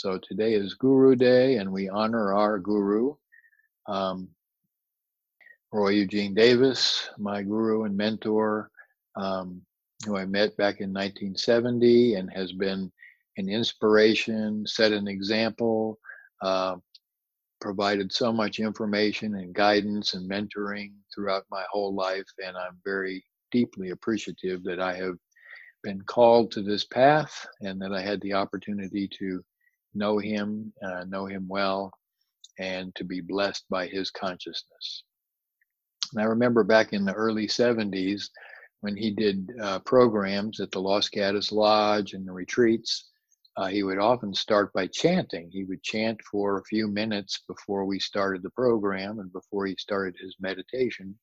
So today is Guru Day, and we honor our guru, um, Roy Eugene Davis, my guru and mentor, um, who I met back in 1970 and has been an inspiration, set an example, uh, provided so much information and guidance and mentoring throughout my whole life. And I'm very deeply appreciative that I have been called to this path and that I had the opportunity to know him, and uh, know him well, and to be blessed by his consciousness. And I remember back in the early 70s when he did uh, programs at the Los Gatos Lodge and the retreats, uh, he would often start by chanting. He would chant for a few minutes before we started the program and before he started his meditation.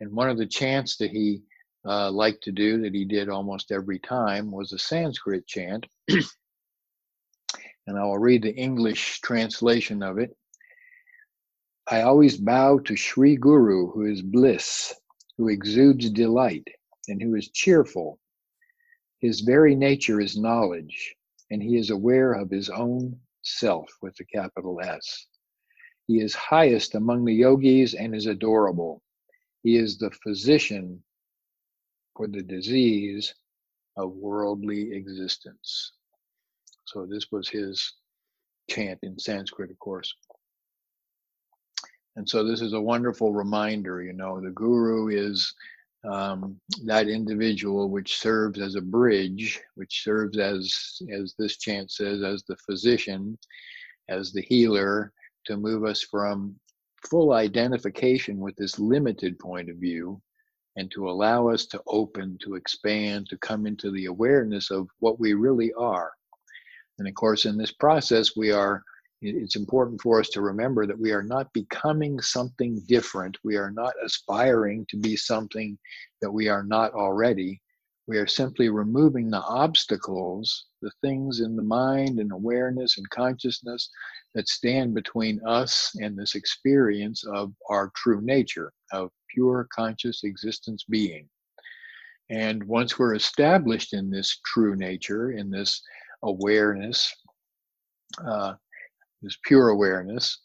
And one of the chants that he uh, liked to do, that he did almost every time, was a Sanskrit chant. and I will read the English translation of it. I always bow to Sri Guru, who is bliss, who exudes delight, and who is cheerful. His very nature is knowledge, and he is aware of his own self with a capital S. He is highest among the yogis and is adorable. He is the physician for the disease of worldly existence. So, this was his chant in Sanskrit, of course. And so this is a wonderful reminder, you know, the guru is um, that individual which serves as a bridge, which serves as, as this chant says, as the physician, as the healer, to move us from full identification with this limited point of view and to allow us to open, to expand, to come into the awareness of what we really are. And of course, in this process, we are it's important for us to remember that we are not becoming something different. We are not aspiring to be something that we are not already. We are simply removing the obstacles, the things in the mind and awareness and consciousness that stand between us and this experience of our true nature, of pure conscious existence being. And once we're established in this true nature, in this awareness, uh, this pure awareness,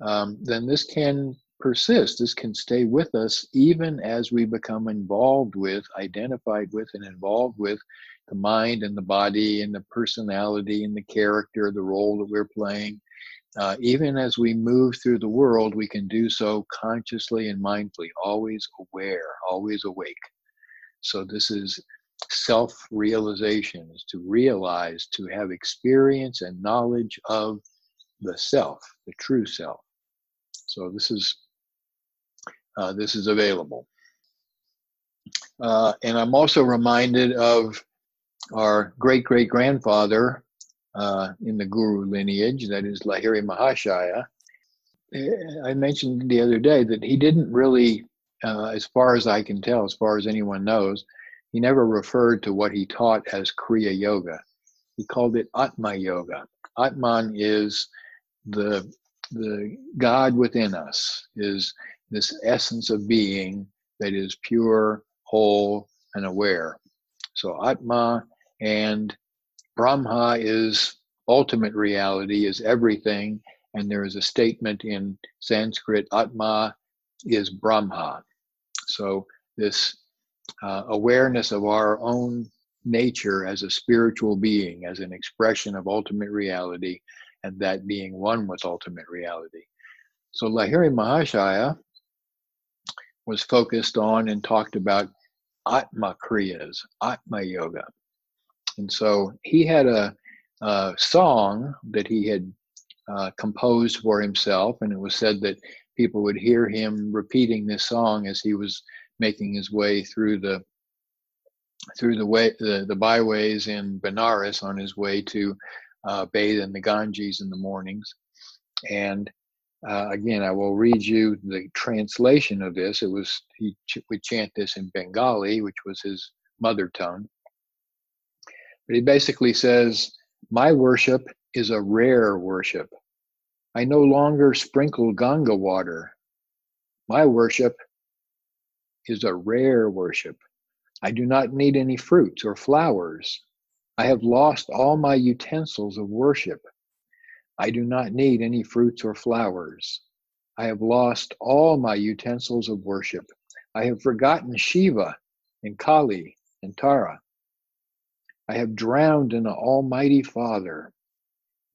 um, then this can persist. This can stay with us even as we become involved with, identified with, and involved with the mind and the body and the personality and the character, the role that we're playing. Uh, even as we move through the world, we can do so consciously and mindfully, always aware, always awake. So, this is self realization, is to realize, to have experience and knowledge of the self, the true self. So this is uh, this is available. Uh, and I'm also reminded of our great great grandfather uh, in the Guru lineage, that is Lahiri Mahashaya. I mentioned the other day that he didn't really, uh, as far as I can tell, as far as anyone knows, he never referred to what he taught as Kriya Yoga. He called it Atma Yoga. Atman is the the God within us is this essence of being that is pure, whole, and aware. So Atma and Brahma is ultimate reality, is everything, and there is a statement in Sanskrit, Atma is Brahma. So this uh, awareness of our own nature as a spiritual being, as an expression of ultimate reality, and that being one with ultimate reality. So Lahiri Mahashaya was focused on and talked about Atma Kriyas, Atma Yoga. And so he had a, a song that he had uh, composed for himself, and it was said that people would hear him repeating this song as he was making his way through the through the way the, the byways in Benares on his way to uh, bathe in the Ganges in the mornings. And uh, again, I will read you the translation of this. It was he ch- would chant this in Bengali, which was his mother tongue. But he basically says, "My worship is a rare worship. I no longer sprinkle Ganga water. My worship is a rare worship. I do not need any fruits or flowers. I have lost all my utensils of worship. I do not need any fruits or flowers. I have lost all my utensils of worship. I have forgotten Shiva and Kali and Tara. I have drowned in the Almighty Father.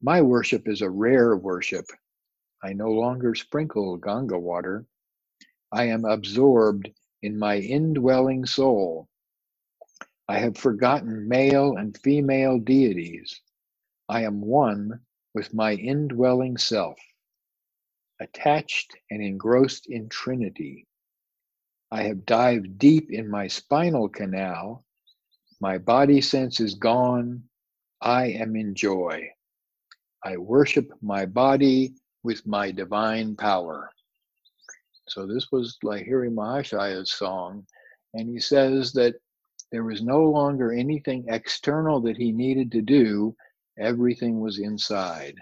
My worship is a rare worship. I no longer sprinkle Ganga water. I am absorbed in my indwelling soul. I have forgotten male and female deities. I am one with my indwelling self, attached and engrossed in Trinity. I have dived deep in my spinal canal my body sense is gone. I am in joy. I worship my body with my divine power. So this was Lahiri Mahashaya's song. And he says that there was no longer anything external that he needed to do. Everything was inside.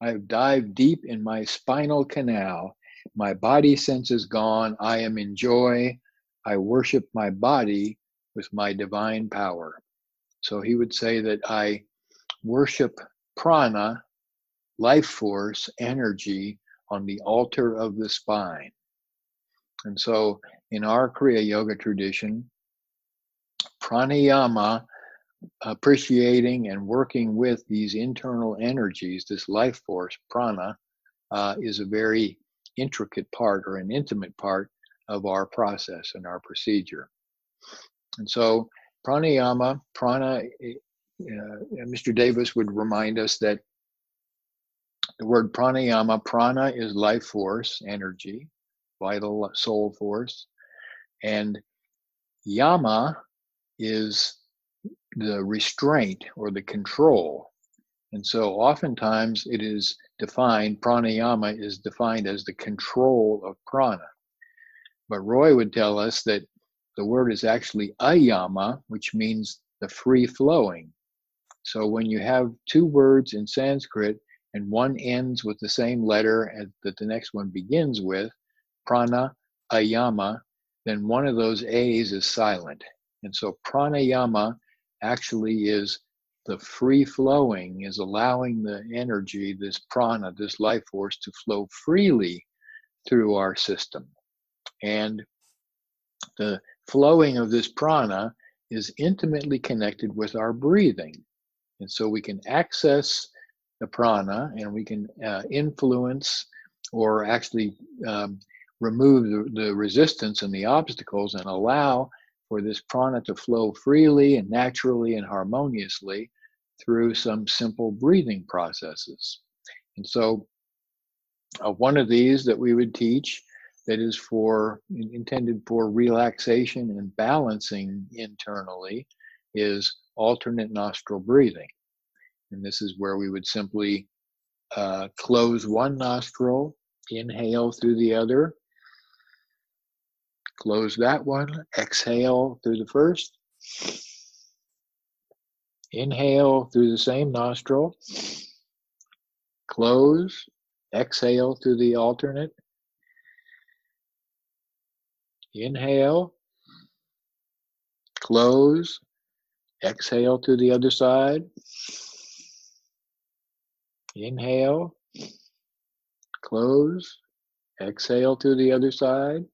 I have dived deep in my spinal canal. My body sense is gone. I am in joy. I worship my body with my divine power. So he would say that I worship prana, life force, energy on the altar of the spine. And so in our Kriya Yoga tradition, pranayama, appreciating and working with these internal energies, this life force, prana, uh, is a very intricate part or an intimate part of our process and our procedure. And so pranayama, prana, eh, uh, Mr. Davis would remind us that the word pranayama, prana is life force, energy, vital soul force, and yama is the restraint or the control. And so oftentimes it is defined, pranayama is defined as the control of prana. But Roy would tell us that the word is actually ayama, which means the free flowing. So when you have two words in Sanskrit and one ends with the same letter that the next one begins with, prana, ayama, then one of those A's is silent. And so pranayama actually is the free flowing, is allowing the energy, this prana, this life force to flow freely through our system. And the flowing of this prana is intimately connected with our breathing. And so we can access the prana and we can uh, influence or actually um, remove the, the resistance and the obstacles and allow for this prana to flow freely and naturally and harmoniously through some simple breathing processes. And so, uh, one of these that we would teach that is for intended for relaxation and balancing internally is alternate nostril breathing. And this is where we would simply uh, close one nostril, inhale through the other, close that one, exhale through the first, inhale through the same nostril, close, exhale through the alternate, Inhale, close, exhale through the other side. Inhale, close, exhale to the other side.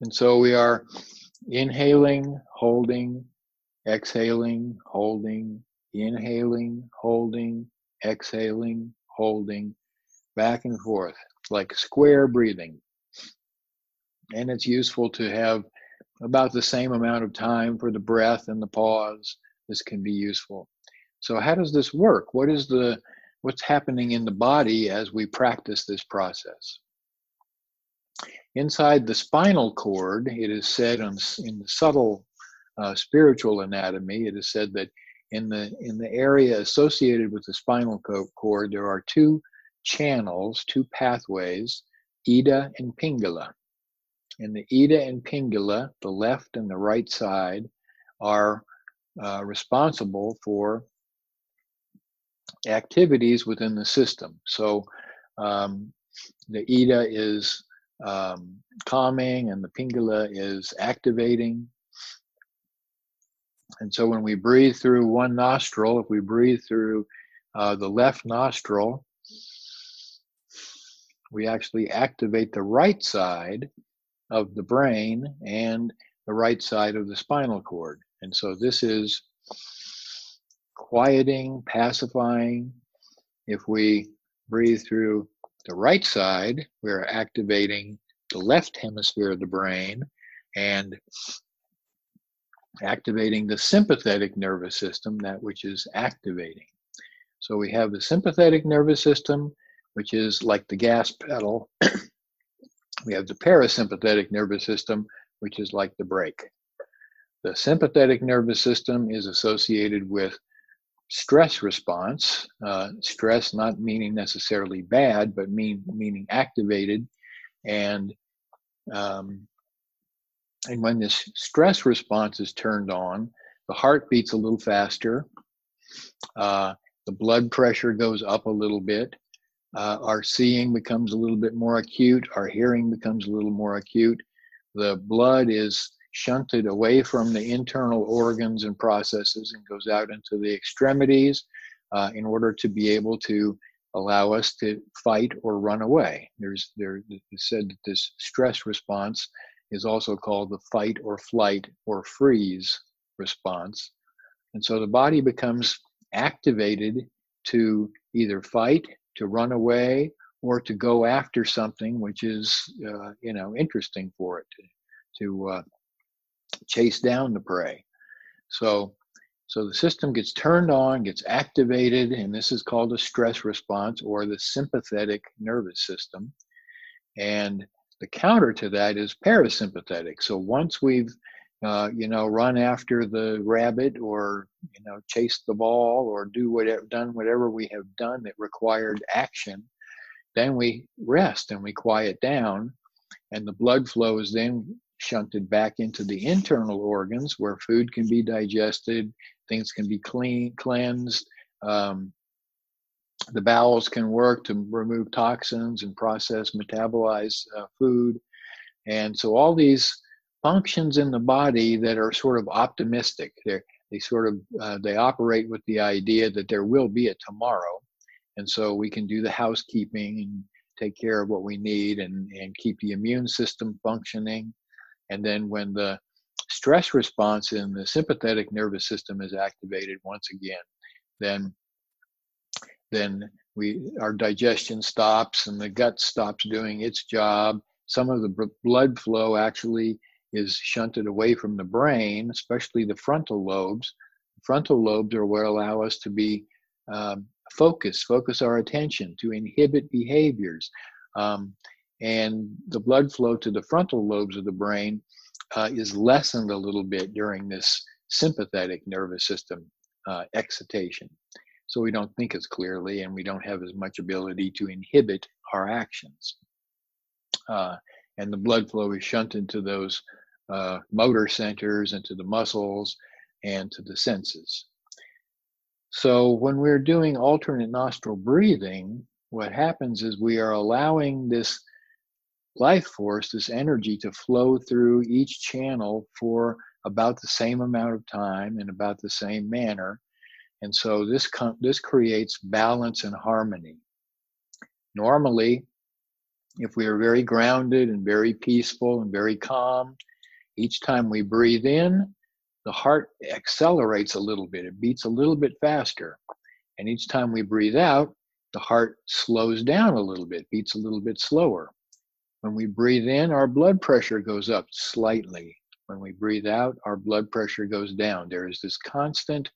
And so we are inhaling, holding, exhaling, holding, inhaling, holding, exhaling, holding, back and forth, like square breathing and it's useful to have about the same amount of time for the breath and the pause. This can be useful. So how does this work? What is the what's happening in the body as we practice this process? Inside the spinal cord, it is said on, in the subtle uh, spiritual anatomy, it is said that in the in the area associated with the spinal cord, there are two channels, two pathways, Ida and Pingala. And the Ida and Pingala, the left and the right side, are uh, responsible for activities within the system. So um, the Ida is um, calming and the Pingala is activating. And so when we breathe through one nostril, if we breathe through uh, the left nostril, we actually activate the right side of the brain and the right side of the spinal cord. And so this is quieting, pacifying. If we breathe through the right side, we're activating the left hemisphere of the brain and activating the sympathetic nervous system, that which is activating. So we have the sympathetic nervous system, which is like the gas pedal. we have the parasympathetic nervous system, which is like the brake. The sympathetic nervous system is associated with stress response. Uh, stress not meaning necessarily bad, but mean meaning activated, and um, and when this stress response is turned on, the heart beats a little faster. Uh, the blood pressure goes up a little bit. Uh, our seeing becomes a little bit more acute. Our hearing becomes a little more acute. The blood is shunted away from the internal organs and processes and goes out into the extremities uh, in order to be able to allow us to fight or run away. There's there said that this stress response is also called the fight or flight or freeze response. And so the body becomes activated to either fight, to run away, or to go after something which is, uh, you know, interesting for it, to, to uh, chase down the prey. So, so the system gets turned on, gets activated, and this is called a stress response or the sympathetic nervous system. And the counter to that is parasympathetic. So once we've uh, you know, run after the rabbit or, you know, chase the ball or do whatever, done whatever we have done that required action, then we rest and we quiet down and the blood flow is then shunted back into the internal organs where food can be digested, things can be clean, cleansed, um, the bowels can work to remove toxins and process, metabolize uh, food. And so all these functions in the body that are sort of optimistic. They they sort of uh, they operate with the idea that there will be a tomorrow, and so we can do the housekeeping and take care of what we need and and keep the immune system functioning. And then when the stress response in the sympathetic nervous system is activated once again, then then we our digestion stops and the gut stops doing its job. Some of the blood flow actually is shunted away from the brain, especially the frontal lobes. Frontal lobes are what allow us to be um, focus, focus our attention, to inhibit behaviors. Um, and the blood flow to the frontal lobes of the brain uh, is lessened a little bit during this sympathetic nervous system uh, excitation. So we don't think as clearly and we don't have as much ability to inhibit our actions. Uh, and the blood flow is shunted to those uh, motor centers and to the muscles and to the senses. So when we're doing alternate nostril breathing, what happens is we are allowing this life force, this energy to flow through each channel for about the same amount of time in about the same manner. And so this, com- this creates balance and harmony. Normally, if we are very grounded and very peaceful and very calm, each time we breathe in, the heart accelerates a little bit, it beats a little bit faster. And each time we breathe out, the heart slows down a little bit, beats a little bit slower. When we breathe in, our blood pressure goes up slightly. When we breathe out, our blood pressure goes down. There is this constant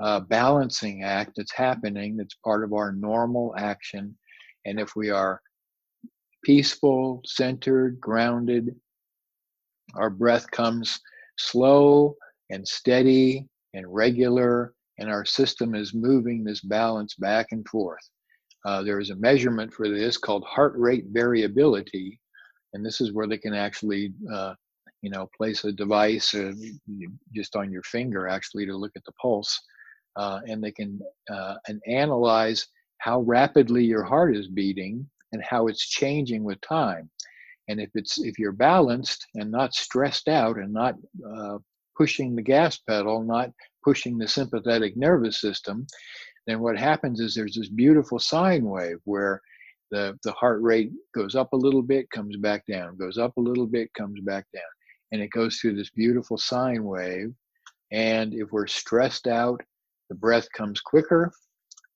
uh, balancing act that's happening that's part of our normal action. And if we are peaceful, centered, grounded, our breath comes slow and steady and regular, and our system is moving this balance back and forth. Uh, there is a measurement for this called heart rate variability, and this is where they can actually, uh, you know, place a device uh, just on your finger actually to look at the pulse, uh, and they can uh, and analyze how rapidly your heart is beating and how it's changing with time. And if it's if you're balanced and not stressed out and not pushing the gas pedal, not pushing the sympathetic nervous system, then what happens is there's this beautiful sine wave where the, the heart rate goes up a little bit, comes back down, goes up a little bit, comes back down. And it goes through this beautiful sine wave. And if we're stressed out, the breath comes quicker,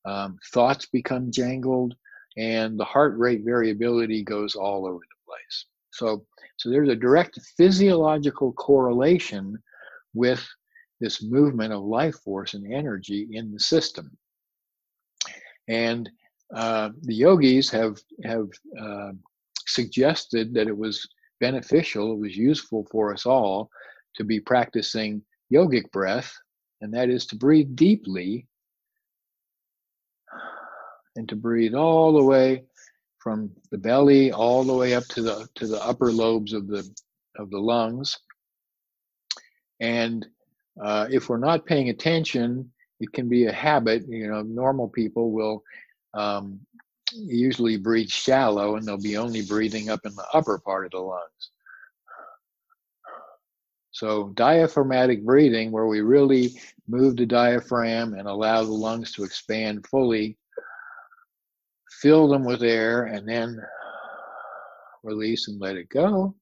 um, thoughts become jangled, and the heart rate variability goes all over the place. So, so there's a direct physiological correlation with this movement of life force and energy in the system. And uh, the yogis have have uh, suggested that it was beneficial, it was useful for us all to be practicing yogic breath, and that is to breathe deeply and to breathe all the way from the belly all the way up to the to the upper lobes of the of the lungs. And uh, if we're not paying attention, it can be a habit. You know, normal people will um, usually breathe shallow and they'll be only breathing up in the upper part of the lungs. So, diaphragmatic breathing, where we really move the diaphragm and allow the lungs to expand fully, fill them with air, and then release and let it go.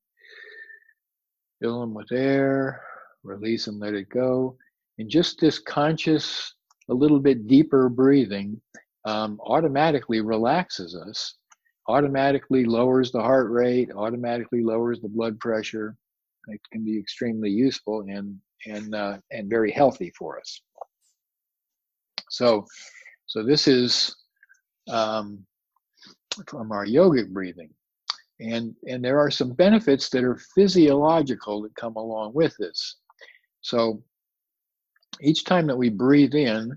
Fill them with air, release and let it go. And just this conscious, a little bit deeper breathing um, automatically relaxes us, automatically lowers the heart rate, automatically lowers the blood pressure. It can be extremely useful and and uh, and very healthy for us. So, so this is um, from our yogic breathing, and and there are some benefits that are physiological that come along with this. So, each time that we breathe in,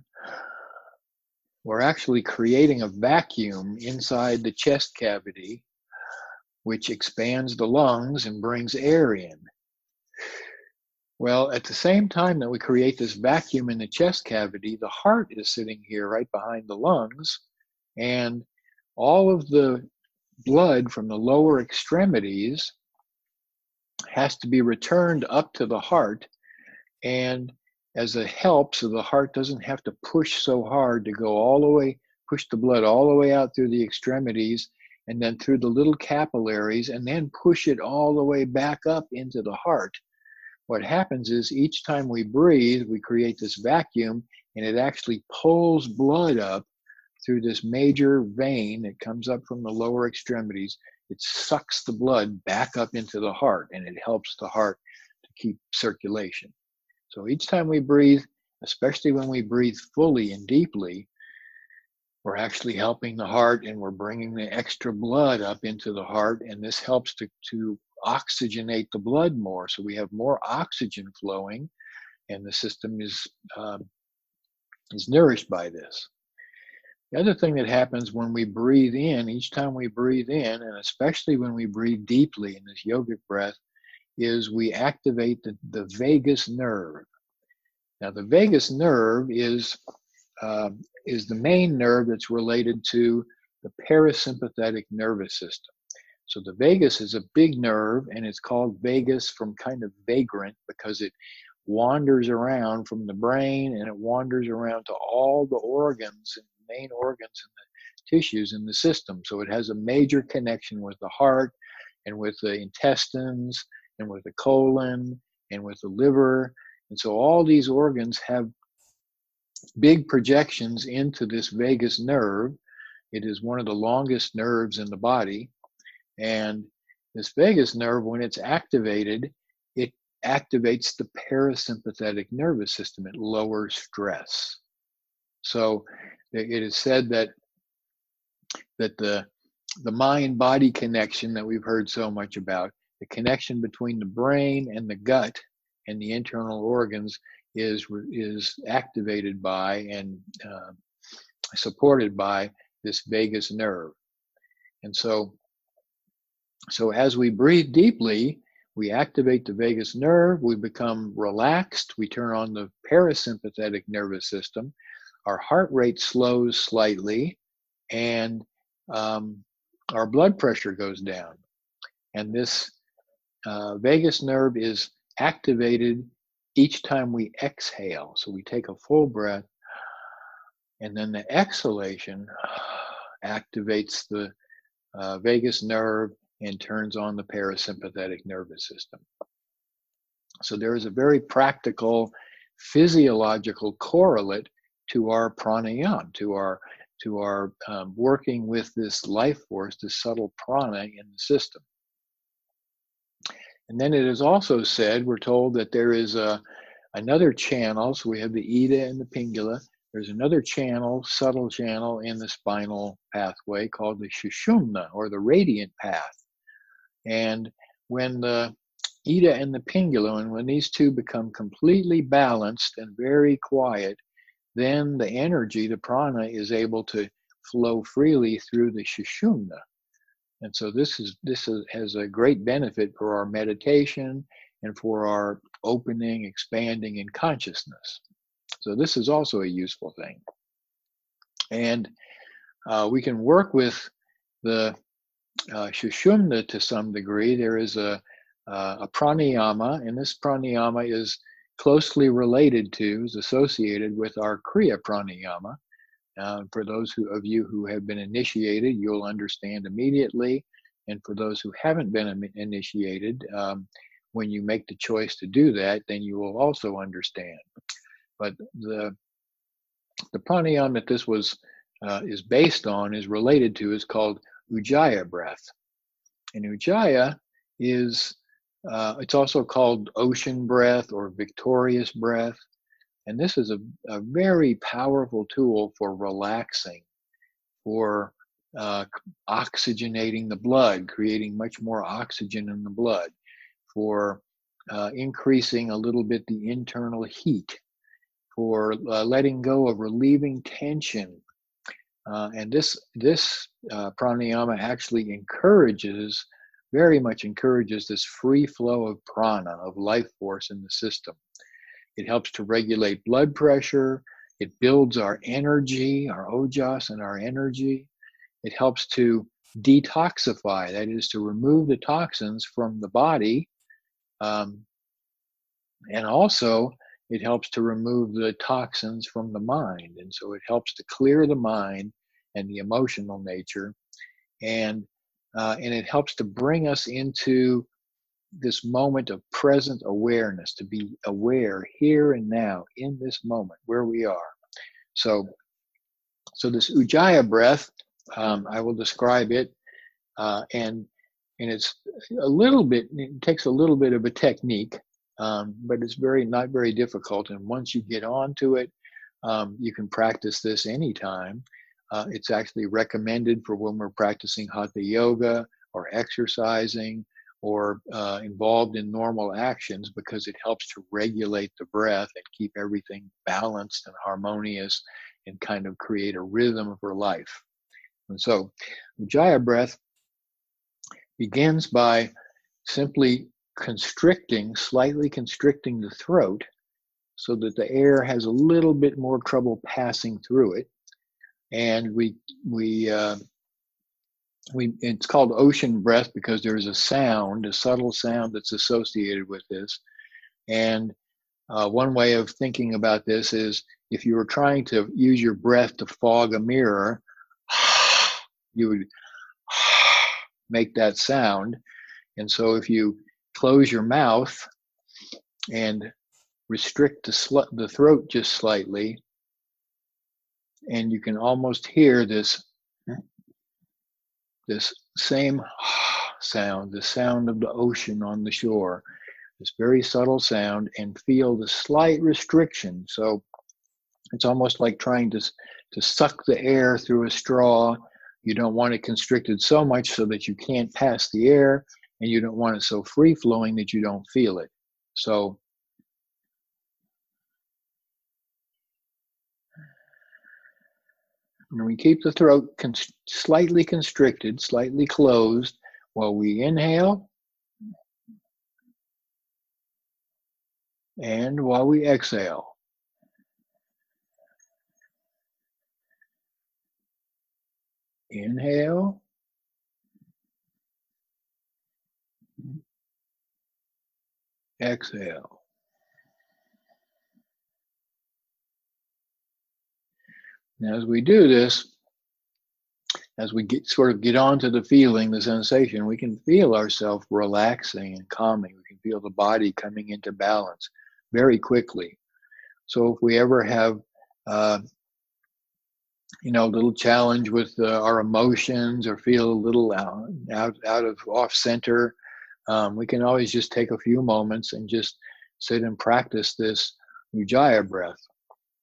we're actually creating a vacuum inside the chest cavity, which expands the lungs and brings air in. Well, at the same time that we create this vacuum in the chest cavity, the heart is sitting here right behind the lungs, and all of the blood from the lower extremities has to be returned up to the heart and as a help so the heart doesn't have to push so hard to go all the way, push the blood all the way out through the extremities and then through the little capillaries and then push it all the way back up into the heart. What happens is each time we breathe, we create this vacuum and it actually pulls blood up through this major vein that comes up from the lower extremities. It sucks the blood back up into the heart and it helps the heart to keep circulation. So each time we breathe, especially when we breathe fully and deeply, we're actually helping the heart and we're bringing the extra blood up into the heart. And this helps to, to oxygenate the blood more. So we have more oxygen flowing and the system is, um, is nourished by this. The other thing that happens when we breathe in, each time we breathe in, and especially when we breathe deeply in this yogic breath, is we activate the, the vagus nerve. Now, the vagus nerve is, uh, is the main nerve that's related to the parasympathetic nervous system. So the vagus is a big nerve and it's called vagus from kind of vagrant because it wanders around from the brain and it wanders around to all the organs and main organs and the tissues in the system. So it has a major connection with the heart and with the intestines and with the colon and with the liver. And so all these organs have big projections into this vagus nerve. It is one of the longest nerves in the body. And this vagus nerve, when it's activated, it activates the parasympathetic nervous system. It lowers stress. So it is said that that the the mind body connection that we've heard so much about the connection between the brain and the gut and the internal organs is is activated by and uh, supported by this vagus nerve. And so so as we breathe deeply we activate the vagus nerve we become relaxed we turn on the parasympathetic nervous system our heart rate slows slightly and um, our blood pressure goes down. And this uh, vagus nerve is activated each time we exhale. So we take a full breath And then the exhalation activates the uh, vagus nerve and turns on the parasympathetic nervous system. So there is a very practical physiological correlate to our pranayama, to our to our um, working with this life force, this subtle prana in the system. And then it is also said, we're told that there is a another channel. So we have the Ida and the Pingala. There's another channel, subtle channel in the spinal pathway called the Sushumna or the radiant path. And when the Ida and the Pingala, and when these two become completely balanced and very quiet, then the energy, the prana, is able to flow freely through the Sushumna. And so this is this is, has a great benefit for our meditation and for our opening, expanding in consciousness. So this is also a useful thing. And uh, we can work with the uh, Sushumna to some degree. There is a, uh, a pranayama, and this pranayama is closely related to, is associated with our Kriya pranayama. Uh, for those who, of you who have been initiated, you'll understand immediately. And for those who haven't been initiated, um, when you make the choice to do that, then you will also understand. But the the pranayama that this was uh, is based on is related to is called Ujjayi breath, and Ujjayi is uh, it's also called ocean breath or victorious breath. And this is a, a very powerful tool for relaxing, for uh, oxygenating the blood, creating much more oxygen in the blood, for uh, increasing a little bit the internal heat, for uh, letting go of relieving tension. Uh, and this this uh, pranayama actually encourages very much encourages this free flow of prana, of life force in the system. It helps to regulate blood pressure. It builds our energy, our ojas, and our energy. It helps to detoxify, that is, to remove the toxins from the body. Um, and also, it helps to remove the toxins from the mind. And so it helps to clear the mind and the emotional nature. And uh, and it helps to bring us into this moment of present awareness, to be aware here and now in this moment where we are. So, so this Ujjayi breath, um, I will describe it, uh, and and it's a little bit. It takes a little bit of a technique, um, but it's very not very difficult. And once you get onto it, um, you can practice this anytime. Uh, it's actually recommended for when we're practicing hatha yoga or exercising or uh, involved in normal actions because it helps to regulate the breath and keep everything balanced and harmonious and kind of create a rhythm for life. And so, Ujjayi breath begins by simply constricting, slightly constricting the throat so that the air has a little bit more trouble passing through it and we we uh, we it's called ocean breath because there's a sound, a subtle sound that's associated with this. And uh, one way of thinking about this is if you were trying to use your breath to fog a mirror, you would make that sound. And so if you close your mouth and restrict the, sl- the throat just slightly, and you can almost hear this this same sound, the sound of the ocean on the shore, this very subtle sound, and feel the slight restriction. So it's almost like trying to to suck the air through a straw. You don't want it constricted so much so that you can't pass the air, and you don't want it so free flowing that you don't feel it. So And we keep the throat slightly constricted, slightly closed while we inhale and while we exhale. Inhale. Exhale. And as we do this, as we get sort of get onto the feeling, the sensation, we can feel ourselves relaxing and calming. We can feel the body coming into balance very quickly. So if we ever have, uh, you know, a little challenge with uh, our emotions or feel a little out, out, out of off center, um, we can always just take a few moments and just sit and practice this Ujjayi breath.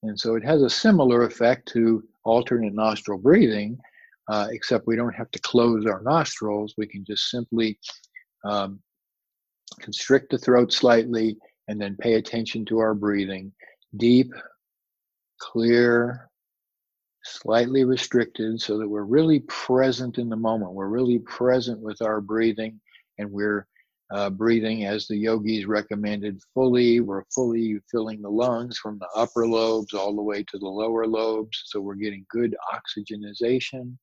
And so it has a similar effect to alternate nostril breathing, uh, except we don't have to close our nostrils. We can just simply um, constrict the throat slightly and then pay attention to our breathing. Deep, clear, slightly restricted so that we're really present in the moment. We're really present with our breathing and we're uh, breathing as the yogis recommended fully. We're fully filling the lungs from the upper lobes all the way to the lower lobes. So we're getting good oxygenization.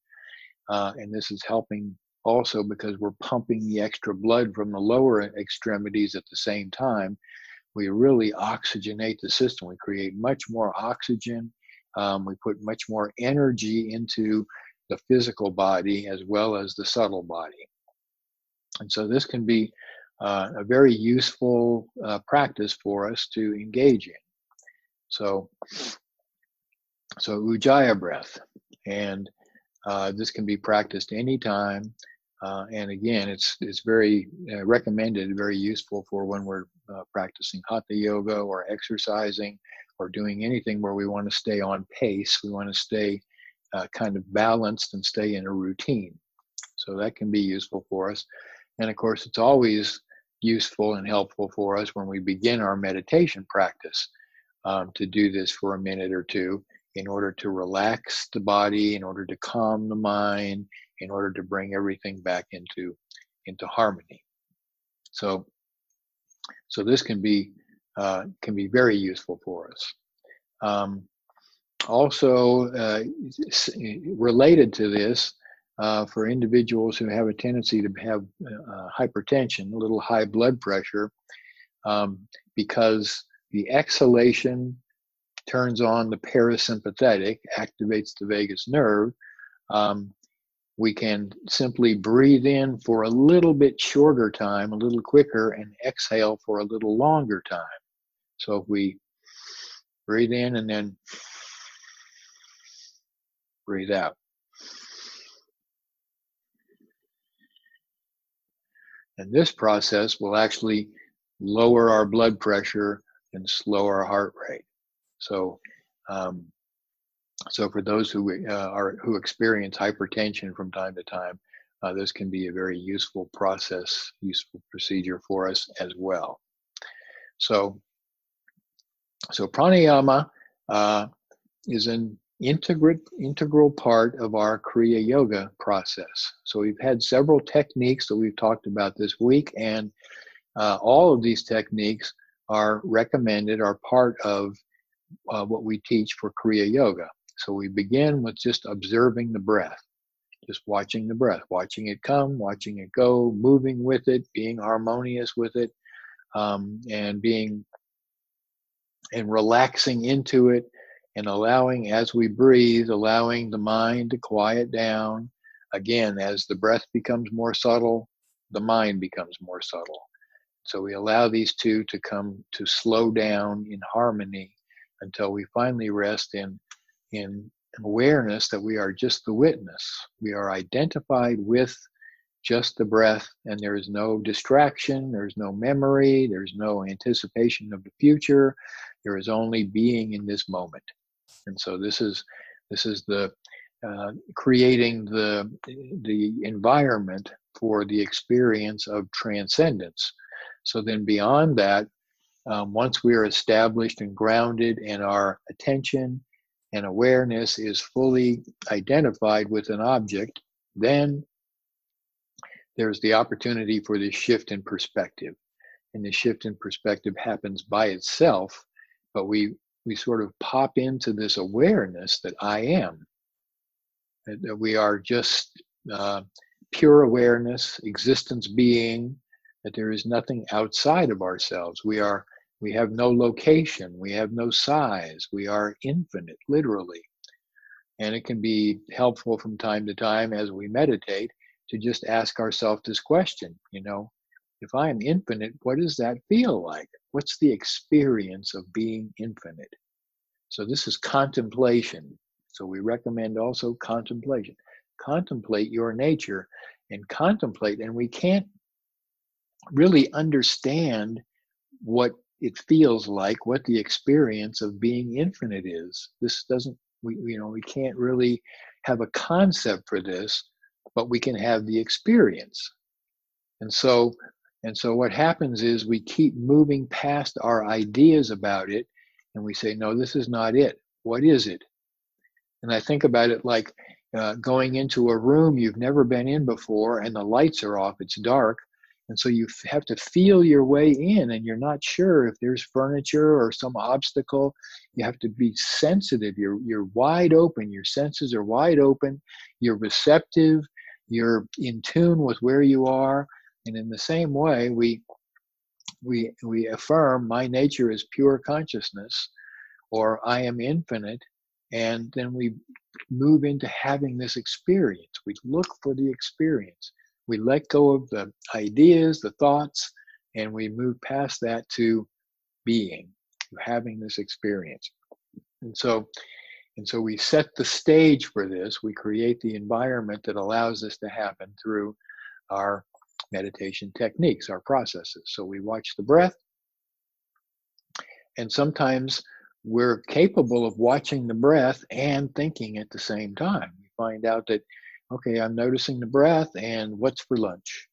Uh, and this is helping also because we're pumping the extra blood from the lower extremities at the same time. We really oxygenate the system. We create much more oxygen. Um, we put much more energy into the physical body as well as the subtle body. And so this can be uh, a very useful uh, practice for us to engage in. So, so Ujjayi breath, and uh, this can be practiced anytime. Uh, and again, it's it's very uh, recommended, very useful for when we're uh, practicing hatha yoga or exercising or doing anything where we want to stay on pace. We want to stay kind of balanced and stay in a routine. So that can be useful for us. And of course, it's always useful and helpful for us when we begin our meditation practice um, to do this for a minute or two in order to relax the body, in order to calm the mind, in order to bring everything back into into harmony. So, so this can be uh, can be very useful for us. Um, also, uh, related to this, uh, for individuals who have a tendency to have uh, hypertension, a little high blood pressure, um, because the exhalation turns on the parasympathetic, activates the vagus nerve. Um, we can simply breathe in for a little bit shorter time, a little quicker, and exhale for a little longer time. So if we breathe in and then breathe out. And this process will actually lower our blood pressure and slow our heart rate. So, um, so for those who uh, are who experience hypertension from time to time, uh, this can be a very useful process, useful procedure for us as well. So, so pranayama uh, is an integral integral part of our Kriya Yoga process. So we've had several techniques that we've talked about this week, and uh, all of these techniques are recommended, are part of uh, what we teach for Kriya Yoga. So we begin with just observing the breath, just watching the breath, watching it come, watching it go, moving with it, being harmonious with it, um, and being and relaxing into it and allowing as we breathe, allowing the mind to quiet down. Again, as the breath becomes more subtle, the mind becomes more subtle. So we allow these two to come to slow down in harmony until we finally rest in in awareness that we are just the witness. We are identified with just the breath, and there is no distraction, there's no memory, there's no anticipation of the future. There is only being in this moment. And so this is this is the uh, creating the the environment for the experience of transcendence. So then beyond that, um, once we are established and grounded and our attention and awareness is fully identified with an object, then there's the opportunity for this shift in perspective. And the shift in perspective happens by itself, but we we sort of pop into this awareness that I am, that we are just uh, pure awareness, existence being, that there is nothing outside of ourselves. We are we have no location, we have no size, we are infinite, literally. And it can be helpful from time to time as we meditate to just ask ourselves this question, you know, if I am infinite, what does that feel like? What's the experience of being infinite? So this is contemplation. So we recommend also contemplation. Contemplate your nature and contemplate, and we can't really understand what it feels like, what the experience of being infinite is. This doesn't, we, you know, we can't really have a concept for this, but we can have the experience. And so, and so what happens is we keep moving past our ideas about it and we say, no, this is not it. What is it? And I think about it like uh, going into a room you've never been in before and the lights are off, it's dark. And so you have to feel your way in, and you're not sure if there's furniture or some obstacle. You have to be sensitive. You're, you're wide open. Your senses are wide open. You're receptive. You're in tune with where you are. And in the same way, we, we, we affirm my nature is pure consciousness or I am infinite. And then we move into having this experience. We look for the experience. We let go of the ideas, the thoughts, and we move past that to being, to having this experience. And so, and so we set the stage for this. We create the environment that allows this to happen through our meditation techniques, our processes. So we watch the breath, and sometimes we're capable of watching the breath and thinking at the same time. We find out that, okay, I'm noticing the breath and what's for lunch?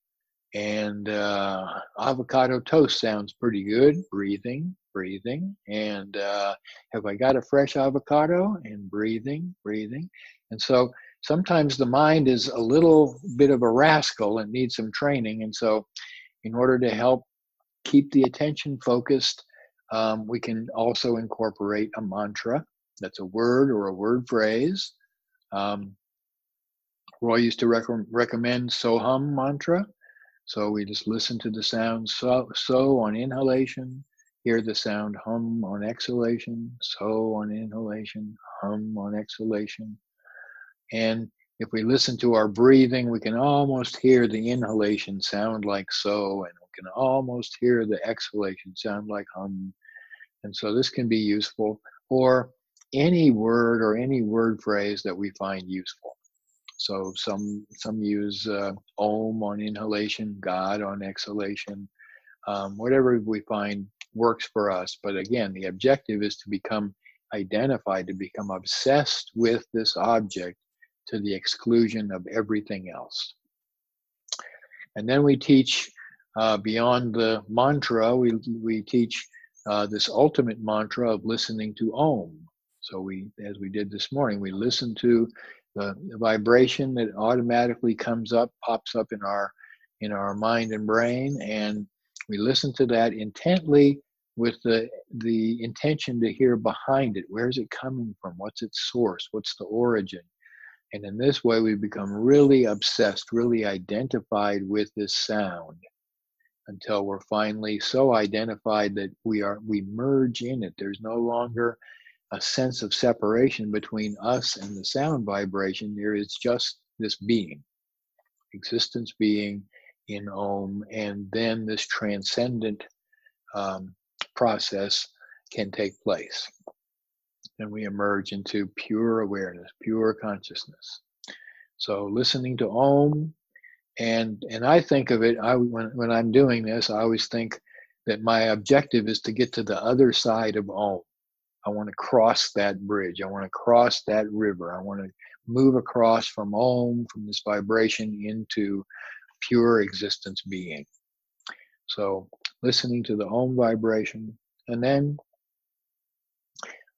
And uh, avocado toast sounds pretty good. Breathing, breathing. And uh, have I got a fresh avocado? And breathing, breathing. And so sometimes the mind is a little bit of a rascal and needs some training. And so, in order to help keep the attention focused, um, we can also incorporate a mantra that's a word or a word phrase. Um, Roy used to rec- recommend Soham mantra. So we just listen to the sound so, so on inhalation, hear the sound hum on exhalation, so on inhalation, hum on exhalation. And if we listen to our breathing, we can almost hear the inhalation sound like so, and we can almost hear the exhalation sound like hum. And so this can be useful, or any word or any word phrase that we find useful. So some some use uh, Om on inhalation, God on exhalation, um, whatever we find works for us. But again, the objective is to become identified, to become obsessed with this object to the exclusion of everything else. And then we teach uh, beyond the mantra, we, we teach uh, this ultimate mantra of listening to Om. So we, as we did this morning, we listen to the, the vibration that automatically comes up, pops up in our in our mind and brain, and we listen to that intently with the the intention to hear behind it. Where's it coming from? What's its source? What's the origin? And in this way, we become really obsessed, really identified with this sound until we're finally so identified that we are we merge in it. There's no longer a sense of separation between us and the sound vibration. There is just this being, existence being in Om, and then this transcendent um, process can take place and we emerge into pure awareness, pure consciousness. So listening to Om, and and I think of it. I when when I'm doing this, I always think that my objective is to get to the other side of Om. I want to cross that bridge. I want to cross that river. I want to move across from Om, from this vibration, into pure existence being. So listening to the Om vibration, and then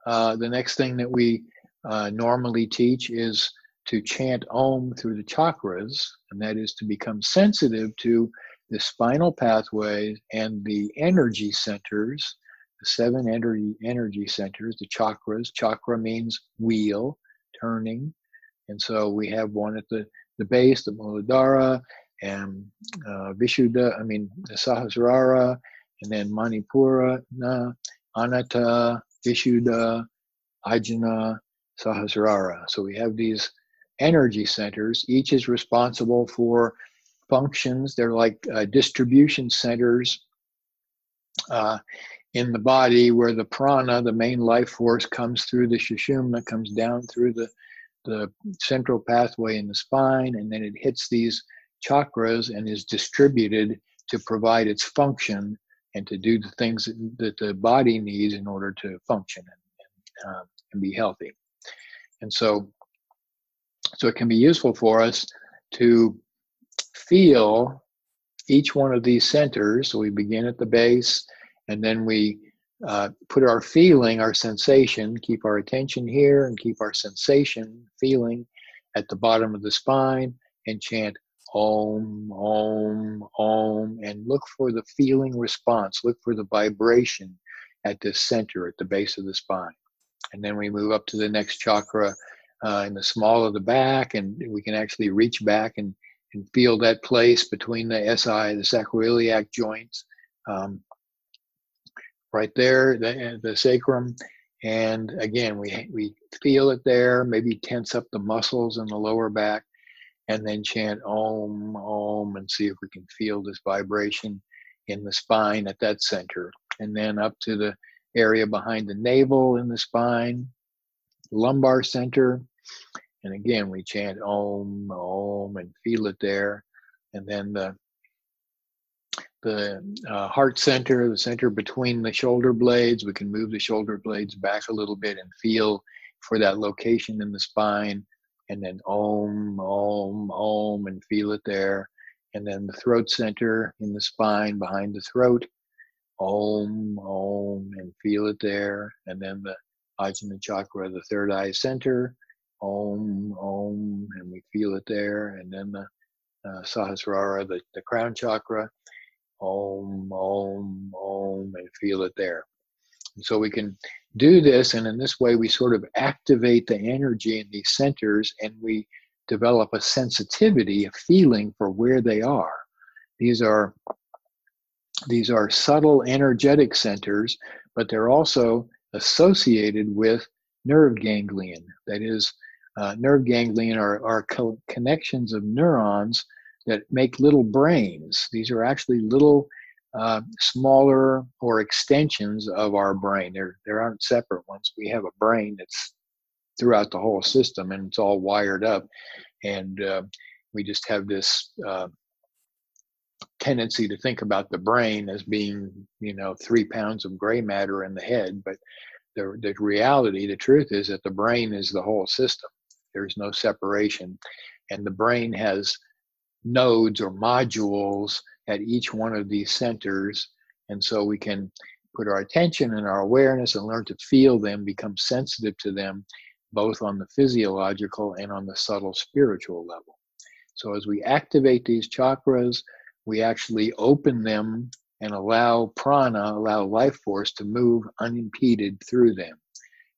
uh, the next thing that we uh, normally teach is to chant Om through the chakras, and that is to become sensitive to the spinal pathways and the energy centers, the seven energy, energy centers, the chakras. Chakra means wheel, turning. And so we have one at the, the base, the Muladhara, and uh, Vishuddha, I mean, the Sahasrara, and then Manipura, Anahata, Vishuddha, Ajna, Sahasrara. So we have these energy centers. Each is responsible for functions. They're like uh, distribution centers uh, in the body where the prana, the main life force, comes through the sushumna, comes down through the, the central pathway in the spine, and then it hits these chakras and is distributed to provide its function and to do the things that, the body needs in order to function and, and, uh, and be healthy. And so, so it can be useful for us to feel each one of these centers. So we begin at the base, and then we uh, put our feeling, our sensation, keep our attention here, and keep our sensation, feeling at the bottom of the spine, and chant Om, Om, Om, and look for the feeling response. Look for the vibration at the center, at the base of the spine. And then we move up to the next chakra uh, in the small of the back, and we can actually reach back and, and feel that place between the SI, the sacroiliac joints, um, right there, the, the sacrum. And again, we, we feel it there, maybe tense up the muscles in the lower back and then chant Om, Om, and see if we can feel this vibration in the spine at that center. And then up to the area behind the navel in the spine, lumbar center. And again, we chant Om, Om, and feel it there. And then the the uh, heart center, the center between the shoulder blades. We can move the shoulder blades back a little bit and feel for that location in the spine and then om, om, om, and feel it there. And then the throat center in the spine behind the throat, om, om, and feel it there. And then the Ajna chakra, the third eye center, om, om, and we feel it there. And then the uh, Sahasrara, the, the crown chakra, om, om, om, and feel it there. And so we can do this, and in this way, we sort of activate the energy in these centers and we develop a sensitivity, a feeling for where they are. These are these are subtle energetic centers, but they're also associated with nerve ganglion. That is, uh, nerve ganglion are, are co- connections of neurons that make little brains. These are actually little uh, smaller or extensions of our brain. There, there aren't separate ones. We have a brain that's throughout the whole system and it's all wired up. And uh, we just have this uh, tendency to think about the brain as being, you know, three pounds of gray matter in the head. But the, the reality, the truth is that the brain is the whole system. There's no separation. And the brain has nodes or modules at each one of these centers. And so we can put our attention and our awareness and learn to feel them, become sensitive to them, both on the physiological and on the subtle spiritual level. So as we activate these chakras, we actually open them and allow prana, allow life force to move unimpeded through them.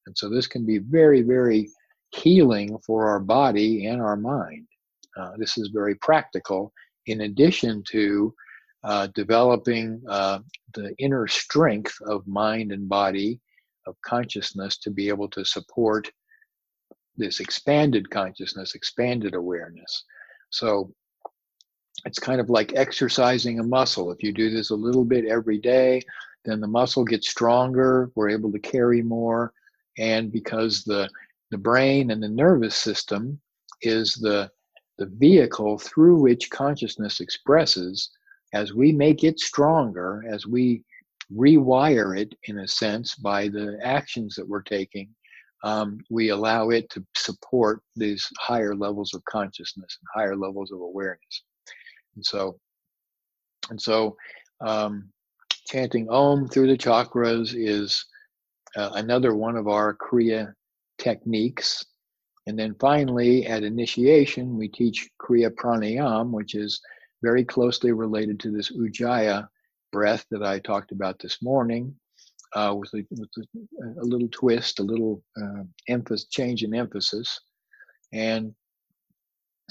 And so this can be very, very healing for our body and our mind. Uh, this is very practical in addition to uh, developing uh, the inner strength of mind and body, of consciousness to be able to support this expanded consciousness, expanded awareness. So it's kind of like exercising a muscle. If you do this a little bit every day, then the muscle gets stronger, we're able to carry more. And because the, the brain and the nervous system is the the vehicle through which consciousness expresses, as we make it stronger, as we rewire it in a sense by the actions that we're taking, um, we allow it to support these higher levels of consciousness and higher levels of awareness. And so, and so, um, chanting Om through the chakras is uh, another one of our Kriya techniques. And then finally, at initiation, we teach Kriya Pranayam, which is very closely related to this Ujjayi breath that I talked about this morning, uh, with, a, with a, a, little twist, a little uh, emphasis, change in emphasis. And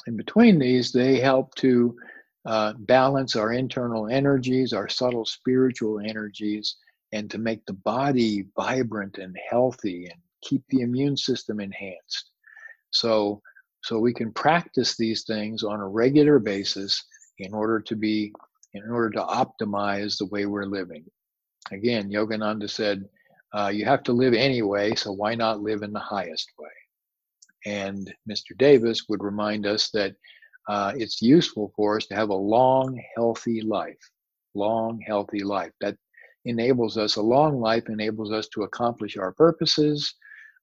in between these, they help to uh, balance our internal energies, our subtle spiritual energies, and to make the body vibrant and healthy and keep the immune system enhanced. So, so we can practice these things on a regular basis in order to be, in order to optimize the way we're living. Again, Yogananda said, uh, you have to live anyway, so why not live in the highest way? And Mr. Davis would remind us that uh, it's useful for us to have a long, healthy life. Long, healthy life. That enables us, a long life enables us to accomplish our purposes,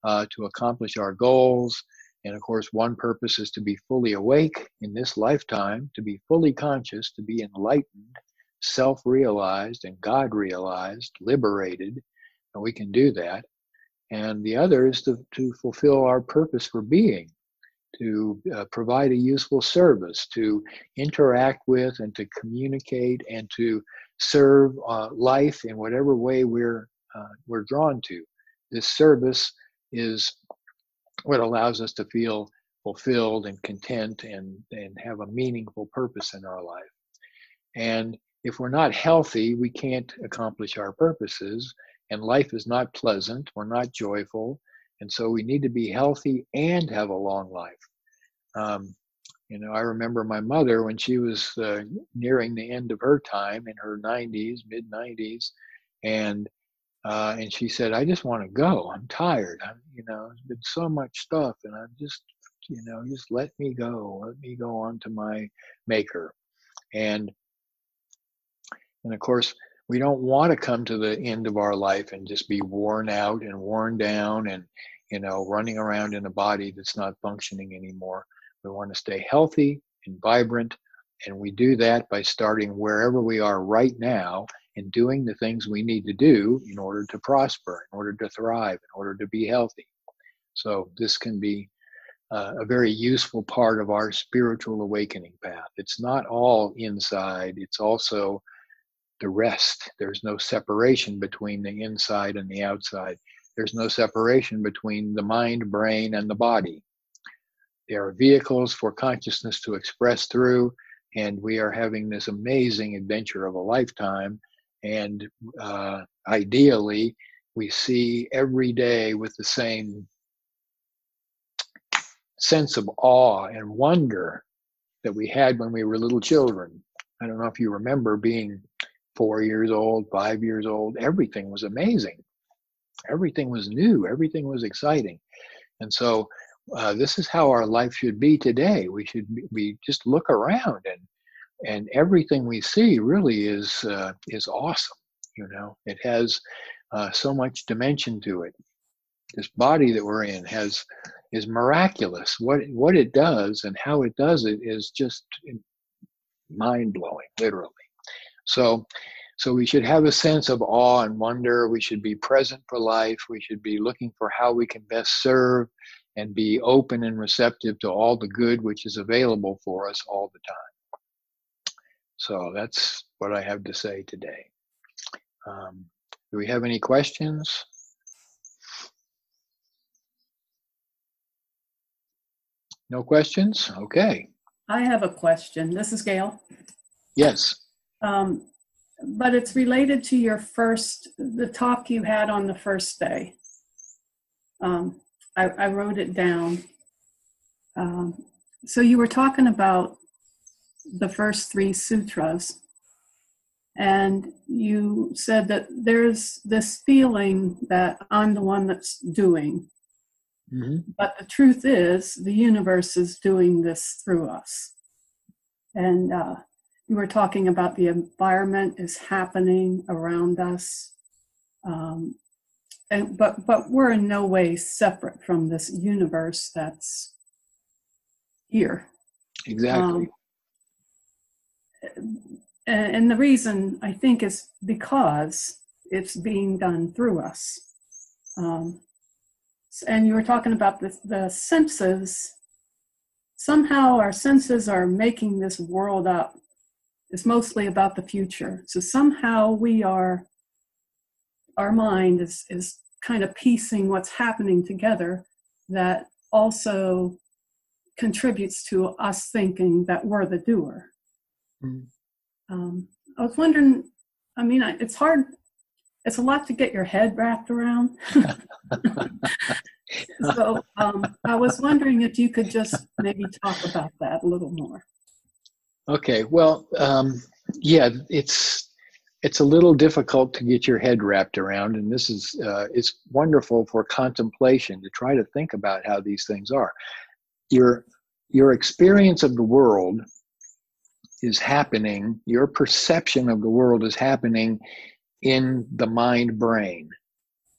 uh, to accomplish our goals. And of course, one purpose is to be fully awake in this lifetime, to be fully conscious, to be enlightened, self realized, and God realized, liberated. And we can do that. And the other is to, to fulfill our purpose for being, to uh, provide a useful service, to interact with and to communicate and to serve uh, life in whatever way we're uh, we're drawn to. This service is what allows us to feel fulfilled and content and and have a meaningful purpose in our life. And if we're not healthy, we can't accomplish our purposes, and life is not pleasant. We're not joyful, and so we need to be healthy and have a long life. Um, you know, I remember my mother when she was uh, nearing the end of her time in her 90s, mid 90s, and uh, and she said, "I just want to go. I'm tired. I'm, you know, it's been so much stuff, and I'm just, you know, just let me go. Let me go on to my maker." And and of course, we don't want to come to the end of our life and just be worn out and worn down and you know running around in a body that's not functioning anymore we want to stay healthy and vibrant. And we do that by starting wherever we are right now and doing the things we need to do in order to prosper, in order to thrive, in order to be healthy. So, this can be uh, a very useful part of our spiritual awakening path. It's not all inside, it's also the rest. There's no separation between the inside and the outside. There's no separation between the mind, brain, and the body. They are vehicles for consciousness to express through, and we are having this amazing adventure of a lifetime. And uh, ideally, we see every day with the same sense of awe and wonder that we had when we were little children. I don't know if you remember being four years old, five years old. Everything was amazing. Everything was new. Everything was exciting. And so uh, this is how our life should be today. We should be, we just look around and and everything we see really is uh, is awesome. You know, it has uh, so much dimension to it. This body that we're in has is miraculous. What what it does and how it does it is just mind blowing, literally. So. So we should have a sense of awe and wonder. We should be present for life. We should be looking for how we can best serve and be open and receptive to all the good which is available for us all the time. So that's what I have to say today. Um, do we have any questions? No questions? Okay. I have a question. This is Gail. Yes. Um, but it's related to your first, the talk you had on the first day. Um, I, I wrote it down. Um, so you were talking about the first three sutras, and you said that there's this feeling that I'm the one that's doing. Mm-hmm. But the truth is, the universe is doing this through us. And uh, you were talking about the environment is happening around us. Um, and but but we're in no way separate from this universe that's here exactly um, and, the reason i think is because it's being done through us. Um, and you were talking about the, the senses. Somehow our senses are making this world up. It's mostly about the future. So somehow we are our mind is is kind of piecing what's happening together that also contributes to us thinking that we're the doer. Um, I was wondering, I mean, it's hard. it's a lot to get your head wrapped around. so um, I was wondering if you could just maybe talk about that a little more. Okay, well, um, yeah, it's it's a little difficult to get your head wrapped around, and this is uh, it's wonderful for contemplation to try to think about how these things are. Your your experience of the world is happening. Your perception of the world is happening in the mind brain,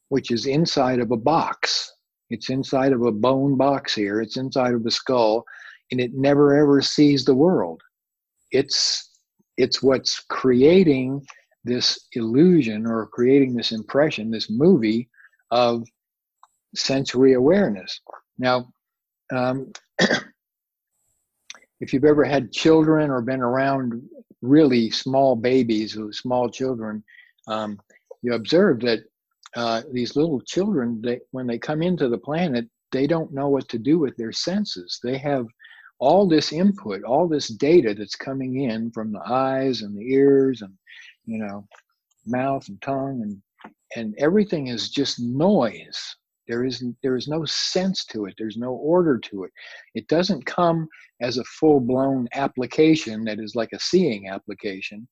which is inside of a box. It's inside of a bone box here. It's inside of the skull, and it never ever sees the world. It's it's what's creating this illusion or creating this impression, this movie of sensory awareness. Now, um, if you've ever had children or been around really small babies, or small children, um, you observe that uh, these little children, they, when they come into the planet, they don't know what to do with their senses. They have all this input, all this data that's coming in from the eyes and the ears and you know, mouth and tongue and and everything is just noise. There is there is no sense to it. There's no order to it. It doesn't come as a full blown application that is like a seeing application.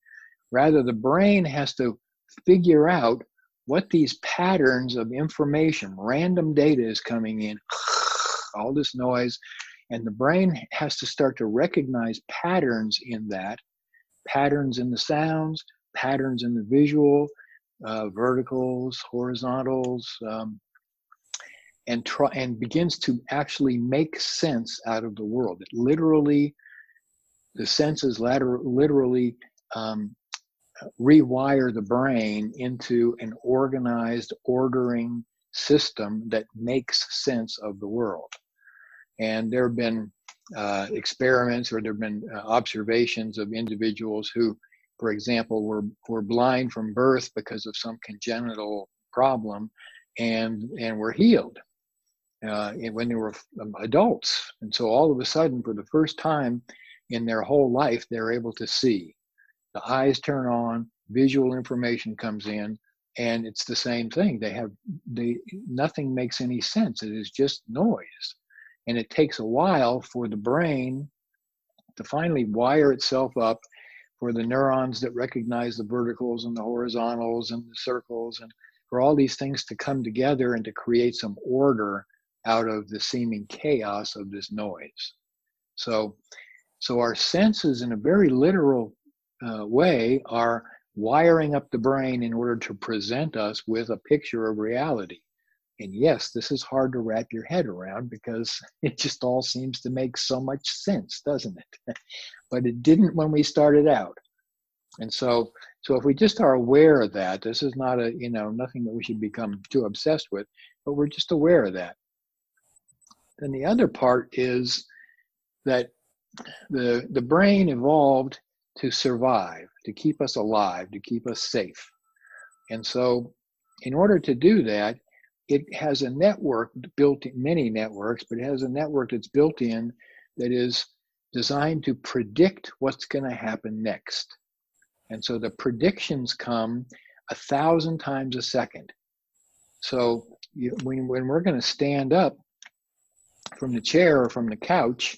Rather, the brain has to figure out what these patterns of information, random data is coming in, all this noise, and the brain has to start to recognize patterns in that, patterns in the sounds, patterns in the visual, uh, verticals, horizontals, um, and try and begins to actually make sense out of the world. It literally, the senses later, literally um, rewire the brain into an organized, ordering system that makes sense of the world. And there have been uh, experiments or there have been uh, observations of individuals who, for example, were, were blind from birth because of some congenital problem and, and were healed uh, when they were um, adults. And so all of a sudden, for the first time in their whole life, they're able to see. The eyes turn on, visual information comes in, and it's the same thing. They have they nothing makes any sense. It is just noise, and it takes a while for the brain to finally wire itself up for the neurons that recognize the verticals and the horizontals and the circles and for all these things to come together and to create some order out of the seeming chaos of this noise. So, so our senses, in a very literal uh, way, are wiring up the brain in order to present us with a picture of reality. And yes, this is hard to wrap your head around because it just all seems to make so much sense, doesn't it? but it didn't when we started out. And so, so if we just are aware of that, this is not a, you know, nothing that we should become too obsessed with, but we're just aware of that. Then the other part is that the the brain evolved to survive, to keep us alive, to keep us safe. And so in order to do that, it has a network built in many networks, but it has a network that's built in that is designed to predict what's going to happen next. And so the predictions come a thousand times a second. So you, when, when we're going to stand up, from the chair or from the couch,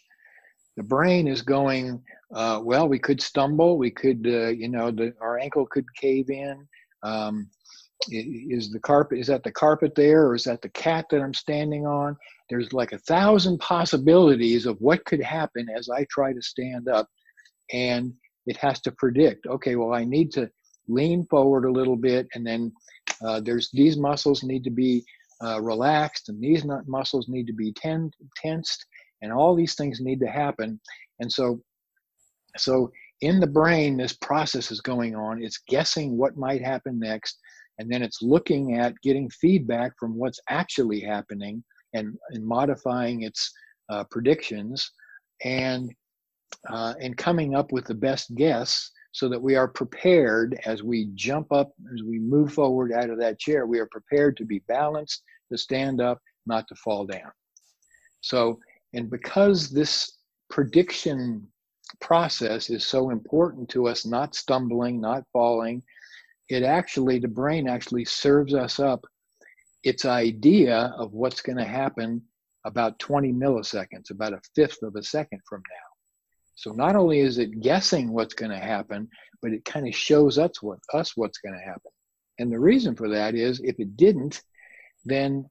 the brain is going, uh, well, we could stumble, we could, uh, you know, the, our ankle could cave in. Um, is the carpet, is that the carpet there or is that the cat that I'm standing on? There's like a thousand possibilities of what could happen as I try to stand up. And it has to predict, okay, well, I need to lean forward a little bit and then uh, there's these muscles need to be uh, relaxed and these muscles need to be ten, tensed and all these things need to happen. And so so in the brain this process is going on. It's guessing what might happen next and then it's looking at getting feedback from what's actually happening and, and modifying its uh, predictions and uh, and coming up with the best guess so that we are prepared as we jump up, as we move forward out of that chair, we are prepared to be balanced, to stand up, not to fall down. So, and because this prediction process is so important to us, not stumbling, not falling, it actually, the brain actually serves us up its idea of what's going to happen about 20 milliseconds, about a fifth of a second from now. So not only is it guessing what's going to happen, but it kind of shows us what us what's going to happen. And the reason for that is if it didn't, then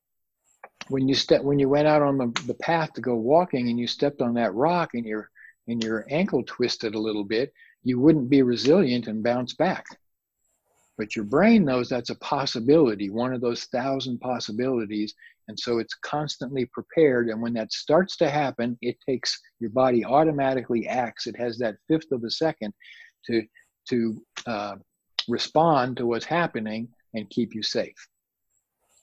when you step when you went out on the, the path to go walking and you stepped on that rock and your and your ankle twisted a little bit, you wouldn't be resilient and bounce back. But your brain knows that's a possibility, one of those thousand possibilities. And so it's constantly prepared. And when that starts to happen, it takes your body automatically acts. It has that fifth of a second to, to uh, respond to what's happening and keep you safe.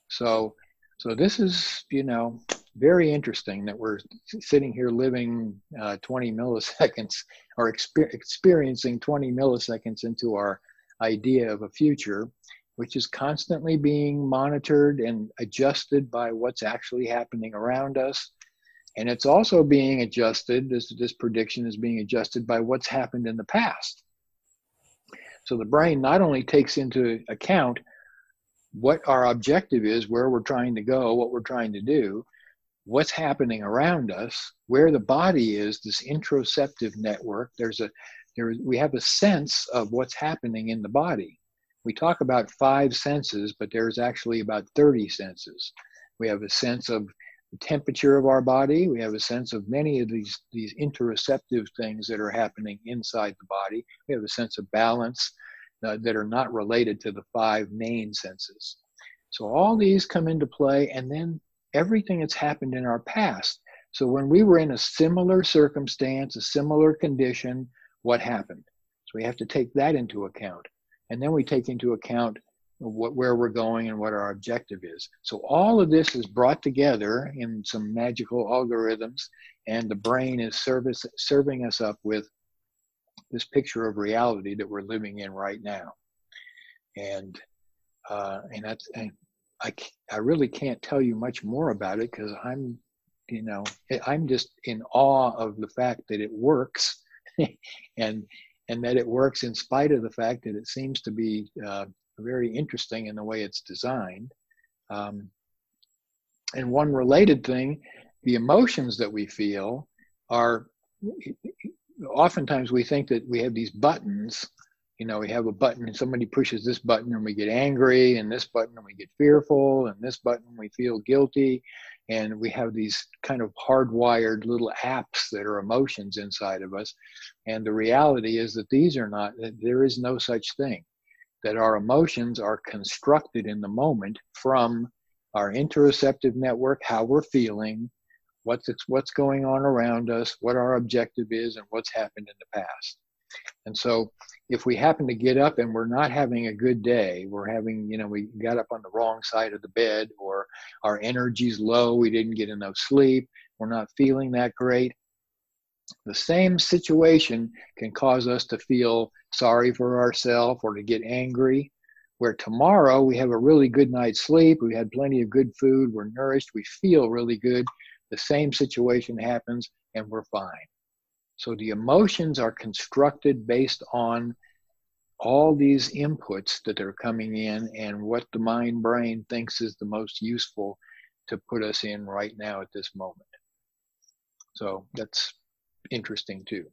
So, so this is, you know, very interesting that we're sitting here living uh, 20 milliseconds or exper- experiencing 20 milliseconds into our idea of a future, which is constantly being monitored and adjusted by what's actually happening around us. And it's also being adjusted, this, this prediction is being adjusted by what's happened in the past. So the brain not only takes into account what our objective is, where we're trying to go, what we're trying to do, what's happening around us, where the body is, this interoceptive network. There's a there, we have a sense of what's happening in the body. We talk about five senses, but there's actually about 30 senses. We have a sense of the temperature of our body. We have a sense of many of these, these interoceptive things that are happening inside the body. We have a sense of balance uh, that are not related to the five main senses. So all these come into play, and then everything that's happened in our past. So when we were in a similar circumstance, a similar condition, what happened. So we have to take that into account. And then we take into account what, where we're going and what our objective is. So all of this is brought together in some magical algorithms, and the brain is service, serving us up with this picture of reality that we're living in right now. And uh, and that's and I I really can't tell you much more about it because I'm you know I'm just in awe of the fact that it works and and that it works in spite of the fact that it seems to be uh, very interesting in the way it's designed. Um, and one related thing, the emotions that we feel are oftentimes we think that we have these buttons. You know, we have a button and somebody pushes this button and we get angry, and this button and we get fearful, and this button we feel guilty and we have these kind of hardwired little apps that are emotions inside of us. And the reality is that these are not there is no such thing that our emotions are constructed in the moment from our interoceptive network how we're feeling what's what's going on around us what our objective is and what's happened in the past and so if we happen to get up and we're not having a good day, we're having, you know, we got up on the wrong side of the bed or our energy's low, we didn't get enough sleep, we're not feeling that great. The same situation can cause us to feel sorry for ourselves or to get angry. Where tomorrow we have a really good night's sleep, we had plenty of good food, we're nourished, we feel really good. The same situation happens and we're fine. So the emotions are constructed based on all these inputs that are coming in and what the mind brain thinks is the most useful to put us in right now at this moment. So that's interesting too.